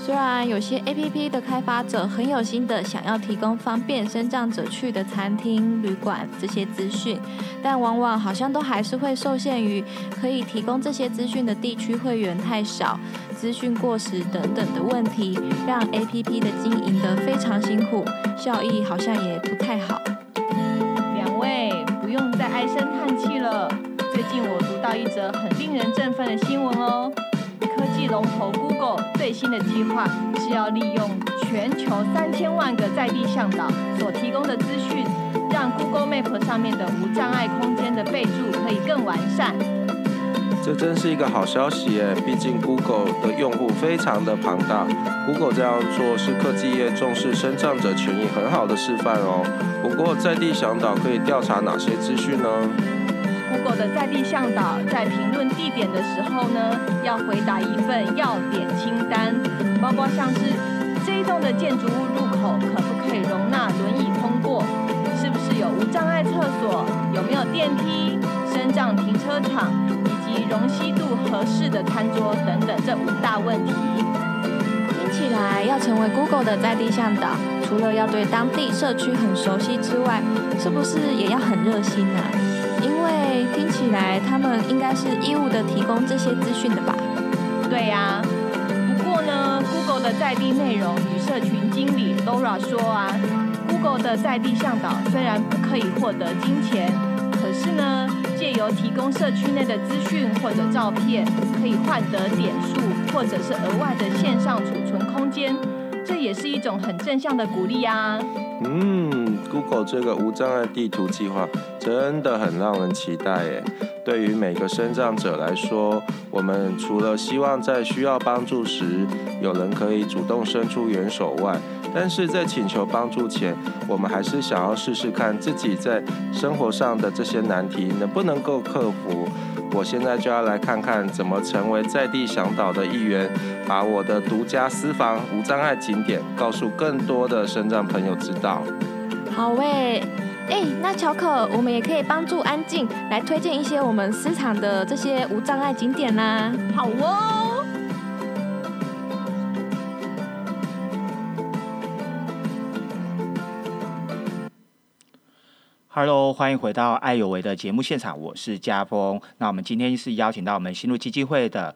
Speaker 5: 虽然有些 APP 的开发者很有心的想要提供方便身障者去的餐厅、旅馆这些资讯，但往往好像都还是会受限于可以提供这些资讯的地区会员太少、资讯过时等等的问题，让 APP 的经营得非常辛苦，效益好像也不太好。
Speaker 6: 两位不用再唉声叹气了。最近我读到一则很令人振奋的新闻哦，科技龙头 Google 最新的计划是要利用全球三千万个在地向导所提供的资讯，让 Google Map 上面的无障碍空间的备注可以更完善。
Speaker 7: 这真是一个好消息耶！毕竟 Google 的用户非常的庞大，Google 这样做是科技业重视身障者权益很好的示范哦。不过在地向导可以调查哪些资讯呢
Speaker 6: ？Google 的在地向导在评论地点的时候呢，要回答一份要点清单，包括像是这一栋的建筑物入口可不可以容纳轮椅通过，是不是有无障碍厕所，有没有电梯，身障停车场，容吸度合适的餐桌等等这五大问题。
Speaker 5: 听起来要成为 Google 的在地向导，除了要对当地社区很熟悉之外，是不是也要很热心呢、因为听起来他们应该是义务的提供这些资讯的吧？
Speaker 6: 对呀、不过呢，Google 的在地内容与社群经理 Laura 说啊，Google 的在地向导虽然不可以获得金钱，可是呢，借由提供社区内的资讯或者照片，可以换得点数或者是额外的线上储存空间，这也是一种很正向的鼓励啊。
Speaker 7: 嗯，Google 这个无障碍地图计划真的很让人期待耶。对于每个身障者来说，我们除了希望在需要帮助时有人可以主动伸出援手外，但是在请求帮助前，我们还是想要试试看自己在生活上的这些难题能不能够克服。我现在就要来看看怎么成为在地向导的一员，把我的独家私房无障碍景点告诉更多的身障朋友知道。
Speaker 5: 好喂，哎，那巧可，我们也可以帮助安静来推荐一些我们市场的这些无障碍景点啦。
Speaker 6: 好哦。
Speaker 4: Hello，欢迎回到爱有为的节目现场，我是家峰。那我们今天是邀请到我们新路基金会的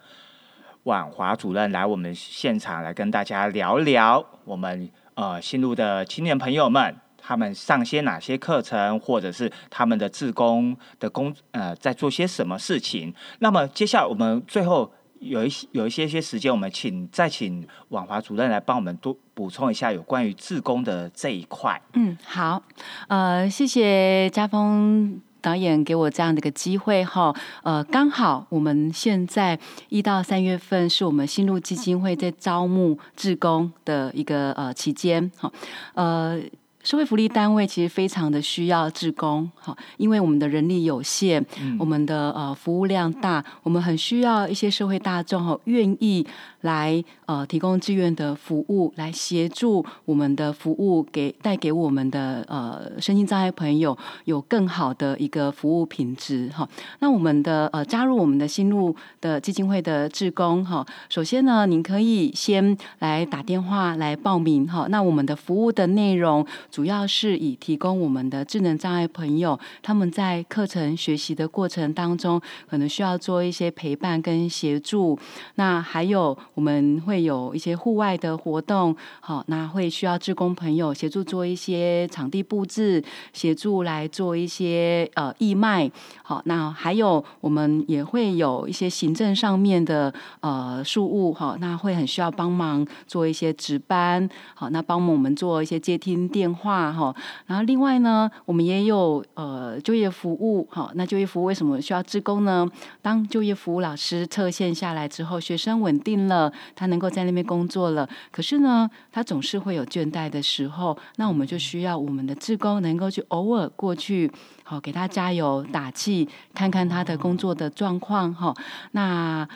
Speaker 4: 婉华主任来我们现场来跟大家聊聊我们呃新路的青年朋友们。他们上些哪些课程，或者是他们的志工的工呃在做些什么事情？那么接下来我们最后有一些有一些些时间，我们请再请婉华主任来帮我们多补充一下有关于志工的这一块。
Speaker 8: 嗯，好，呃，谢谢家峰导演给我这样的一个机会哈，呃，刚好我们现在一到三月份是我们新路基金会在招募志工的一个呃期间哈，呃。社会福利单位其实非常的需要志工，好，因为我们的人力有限，我们的呃服务量大，我们很需要一些社会大众哈愿意来呃提供志愿的服务，来协助我们的服务给带给我们的呃身心障碍朋友有更好的一个服务品质哈。那我们的呃加入我们的新路的基金会的志工哈，首先呢，您可以先来打电话来报名哈。那我们的服务的内容。主要是以提供我们的智能障碍朋友，他们在课程学习的过程当中，可能需要做一些陪伴跟协助。那还有我们会有一些户外的活动，好，那会需要志工朋友协助做一些场地布置，协助来做一些呃义卖。好，那还有我们也会有一些行政上面的呃事务，哈，那会很需要帮忙做一些值班，好，那帮我们做一些接听电话。哈，然后另外呢，我们也有呃就业服务好。那就业服务为什么需要职工呢？当就业服务老师撤线下来之后，学生稳定了，他能够在那边工作了。可是呢，他总是会有倦怠的时候，那我们就需要我们的志工能够去偶尔过去，好给他加油打气，看看他的工作的状况哈。那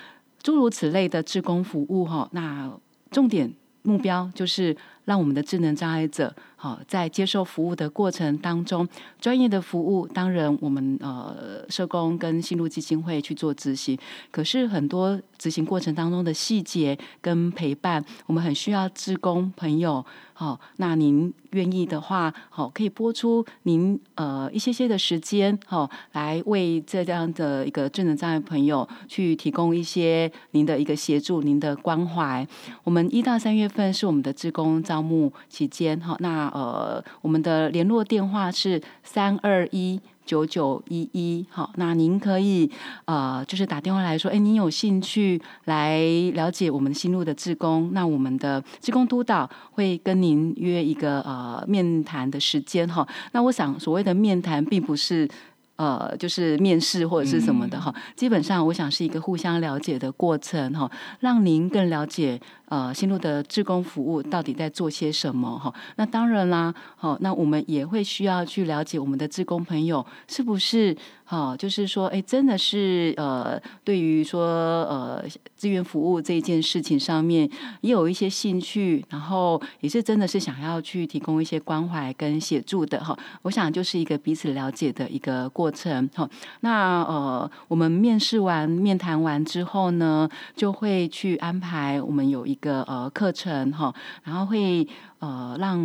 Speaker 8: 诸如此类的志工服务哈，那重点目标就是让我们的智能障碍者。好，在接受服务的过程当中，专业的服务当然我们呃社工跟新路基金会去做执行，可是很多执行过程当中的细节跟陪伴，我们很需要志工朋友。好，那您愿意的话，好可以播出您呃一些些的时间，好来为这样的一个智能障碍朋友去提供一些您的一个协助，您的关怀。我们一到三月份是我们的职工招募期间，哈那。呃，我们的联络电话是三二一九九一一，好，那您可以呃，就是打电话来说，哎，您有兴趣来了解我们新路的志工，那我们的志工督导会跟您约一个呃面谈的时间哈。那我想所谓的面谈，并不是呃就是面试或者是什么的哈，基本上我想是一个互相了解的过程哈，让您更了解。呃，新路的志工服务到底在做些什么？哈，那当然啦，好，那我们也会需要去了解我们的志工朋友是不是，哈，就是说，哎，真的是呃，对于说呃，志愿服务这一件事情上面也有一些兴趣，然后也是真的是想要去提供一些关怀跟协助的，哈。我想就是一个彼此了解的一个过程，哈。那呃，我们面试完、面谈完之后呢，就会去安排我们有一。一个呃课程哈，然后会呃让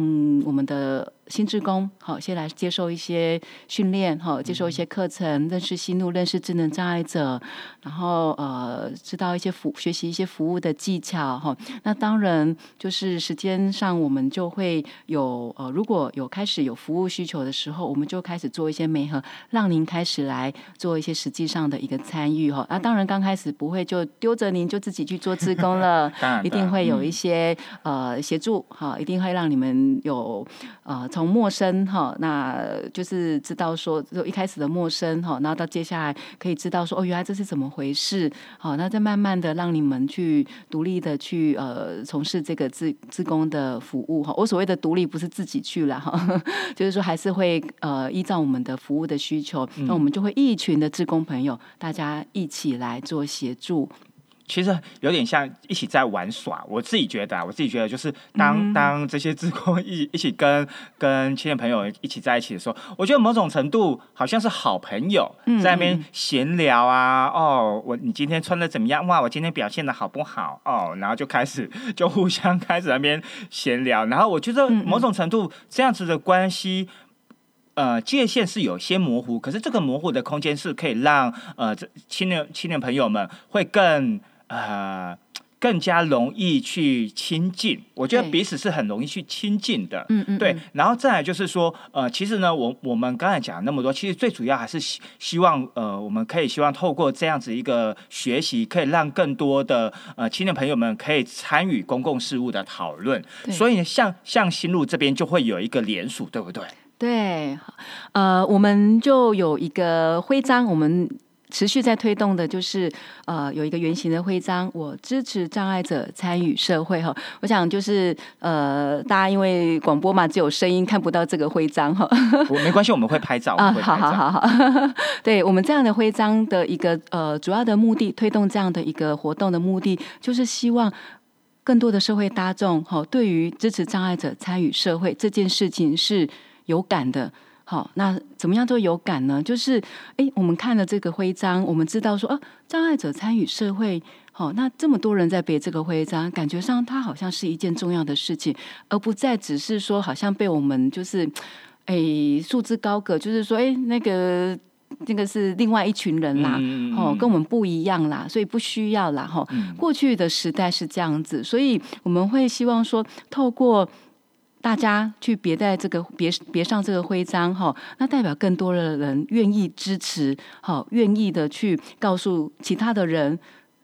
Speaker 8: 我们的。新职工好，先来接受一些训练哈，接受一些课程，认识心路，认识智能障碍者，然后呃，知道一些服学习一些服务的技巧哈。那当然就是时间上，我们就会有呃，如果有开始有服务需求的时候，我们就开始做一些媒合，让您开始来做一些实际上的一个参与哈。那当然刚开始不会就丢着您就自己去做职工了，一定会有一些呃协助哈，一定会让你们有呃从。陌生哈，那就是知道说，就一开始的陌生哈，然后到接下来可以知道说，哦，原来这是怎么回事？好，那再慢慢的让你们去独立的去呃从事这个自自工的服务哈。我所谓的独立不是自己去了哈，就是说还是会呃依照我们的服务的需求，那我们就会一群的自工朋友，大家一起来做协助。
Speaker 4: 其实有点像一起在玩耍，我自己觉得，我自己觉得就是当当这些职工一一起跟跟亲戚朋友一起在一起的时候，我觉得某种程度好像是好朋友在那边闲聊啊，哦，我你今天穿的怎么样？哇，我今天表现的好不好？哦，然后就开始 就互相开始那边闲聊，然后我觉得某种程度这样子的关系，呃，界限是有些模糊，可是这个模糊的空间是可以让呃青年青年朋友们会更。呃，更加容易去亲近，我觉得彼此是很容易去亲近的。嗯嗯，对。然后再来就是说，呃，其实呢，我我们刚才讲那么多，其实最主要还是希希望，呃，我们可以希望透过这样子一个学习，可以让更多的呃青年朋友们可以参与公共事务的讨论。所以像像新路这边就会有一个联署，对不对？
Speaker 8: 对，呃，我们就有一个徽章，我们。持续在推动的就是呃有一个圆形的徽章，我支持障碍者参与社会哈。我想就是呃大家因为广播嘛只有声音看不到这个徽章哈。
Speaker 4: 我没关系，我们会拍照
Speaker 8: 啊。好好好好，对我们这样的徽章的一个呃主要的目的，推动这样的一个活动的目的，就是希望更多的社会大众哈对于支持障碍者参与社会这件事情是有感的。好，那怎么样都有感呢？就是，哎，我们看了这个徽章，我们知道说，啊，障碍者参与社会，好，那这么多人在背这个徽章，感觉上它好像是一件重要的事情，而不再只是说，好像被我们就是，哎，束之高阁，就是说，哎，那个那个是另外一群人啦，哦，跟我们不一样啦，所以不需要啦，哈。过去的时代是这样子，所以我们会希望说，透过。大家去别在这个别别上这个徽章哈，那代表更多的人愿意支持，好愿意的去告诉其他的人，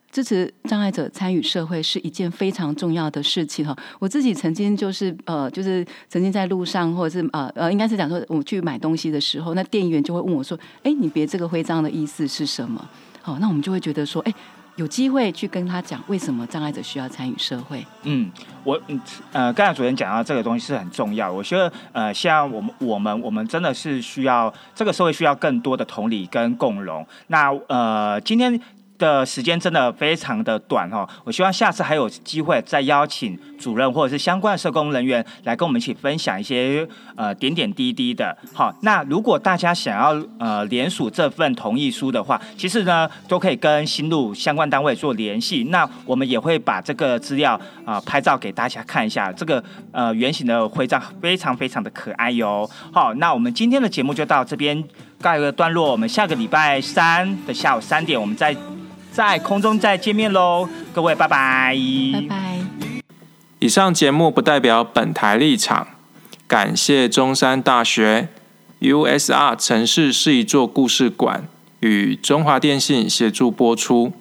Speaker 8: 支持障碍者参与社会是一件非常重要的事情哈。我自己曾经就是呃，就是曾经在路上或者是呃呃，应该是讲说我去买东西的时候，那店员就会问我说：“哎，你别这个徽章的意思是什么？”好，那我们就会觉得说：“哎。”有机会去跟他讲为什么障碍者需要参与社会。
Speaker 4: 嗯，我呃，刚才主任讲到这个东西是很重要。我觉得呃，像我们我们我们真的是需要这个社会需要更多的同理跟共融。那呃，今天。的时间真的非常的短哦，我希望下次还有机会再邀请主任或者是相关的社工人员来跟我们一起分享一些呃点点滴滴的。好，那如果大家想要呃联署这份同意书的话，其实呢都可以跟新路相关单位做联系。那我们也会把这个资料啊拍照给大家看一下，这个呃圆形的徽章非常非常的可爱哟。好，那我们今天的节目就到这边告一个段落，我们下个礼拜三的下午三点，我们再。在空中再见面喽，各位拜拜，
Speaker 8: 拜拜。
Speaker 2: 以上节目不代表本台立场，感谢中山大学 USR 城市是一座故事馆与中华电信协助播出。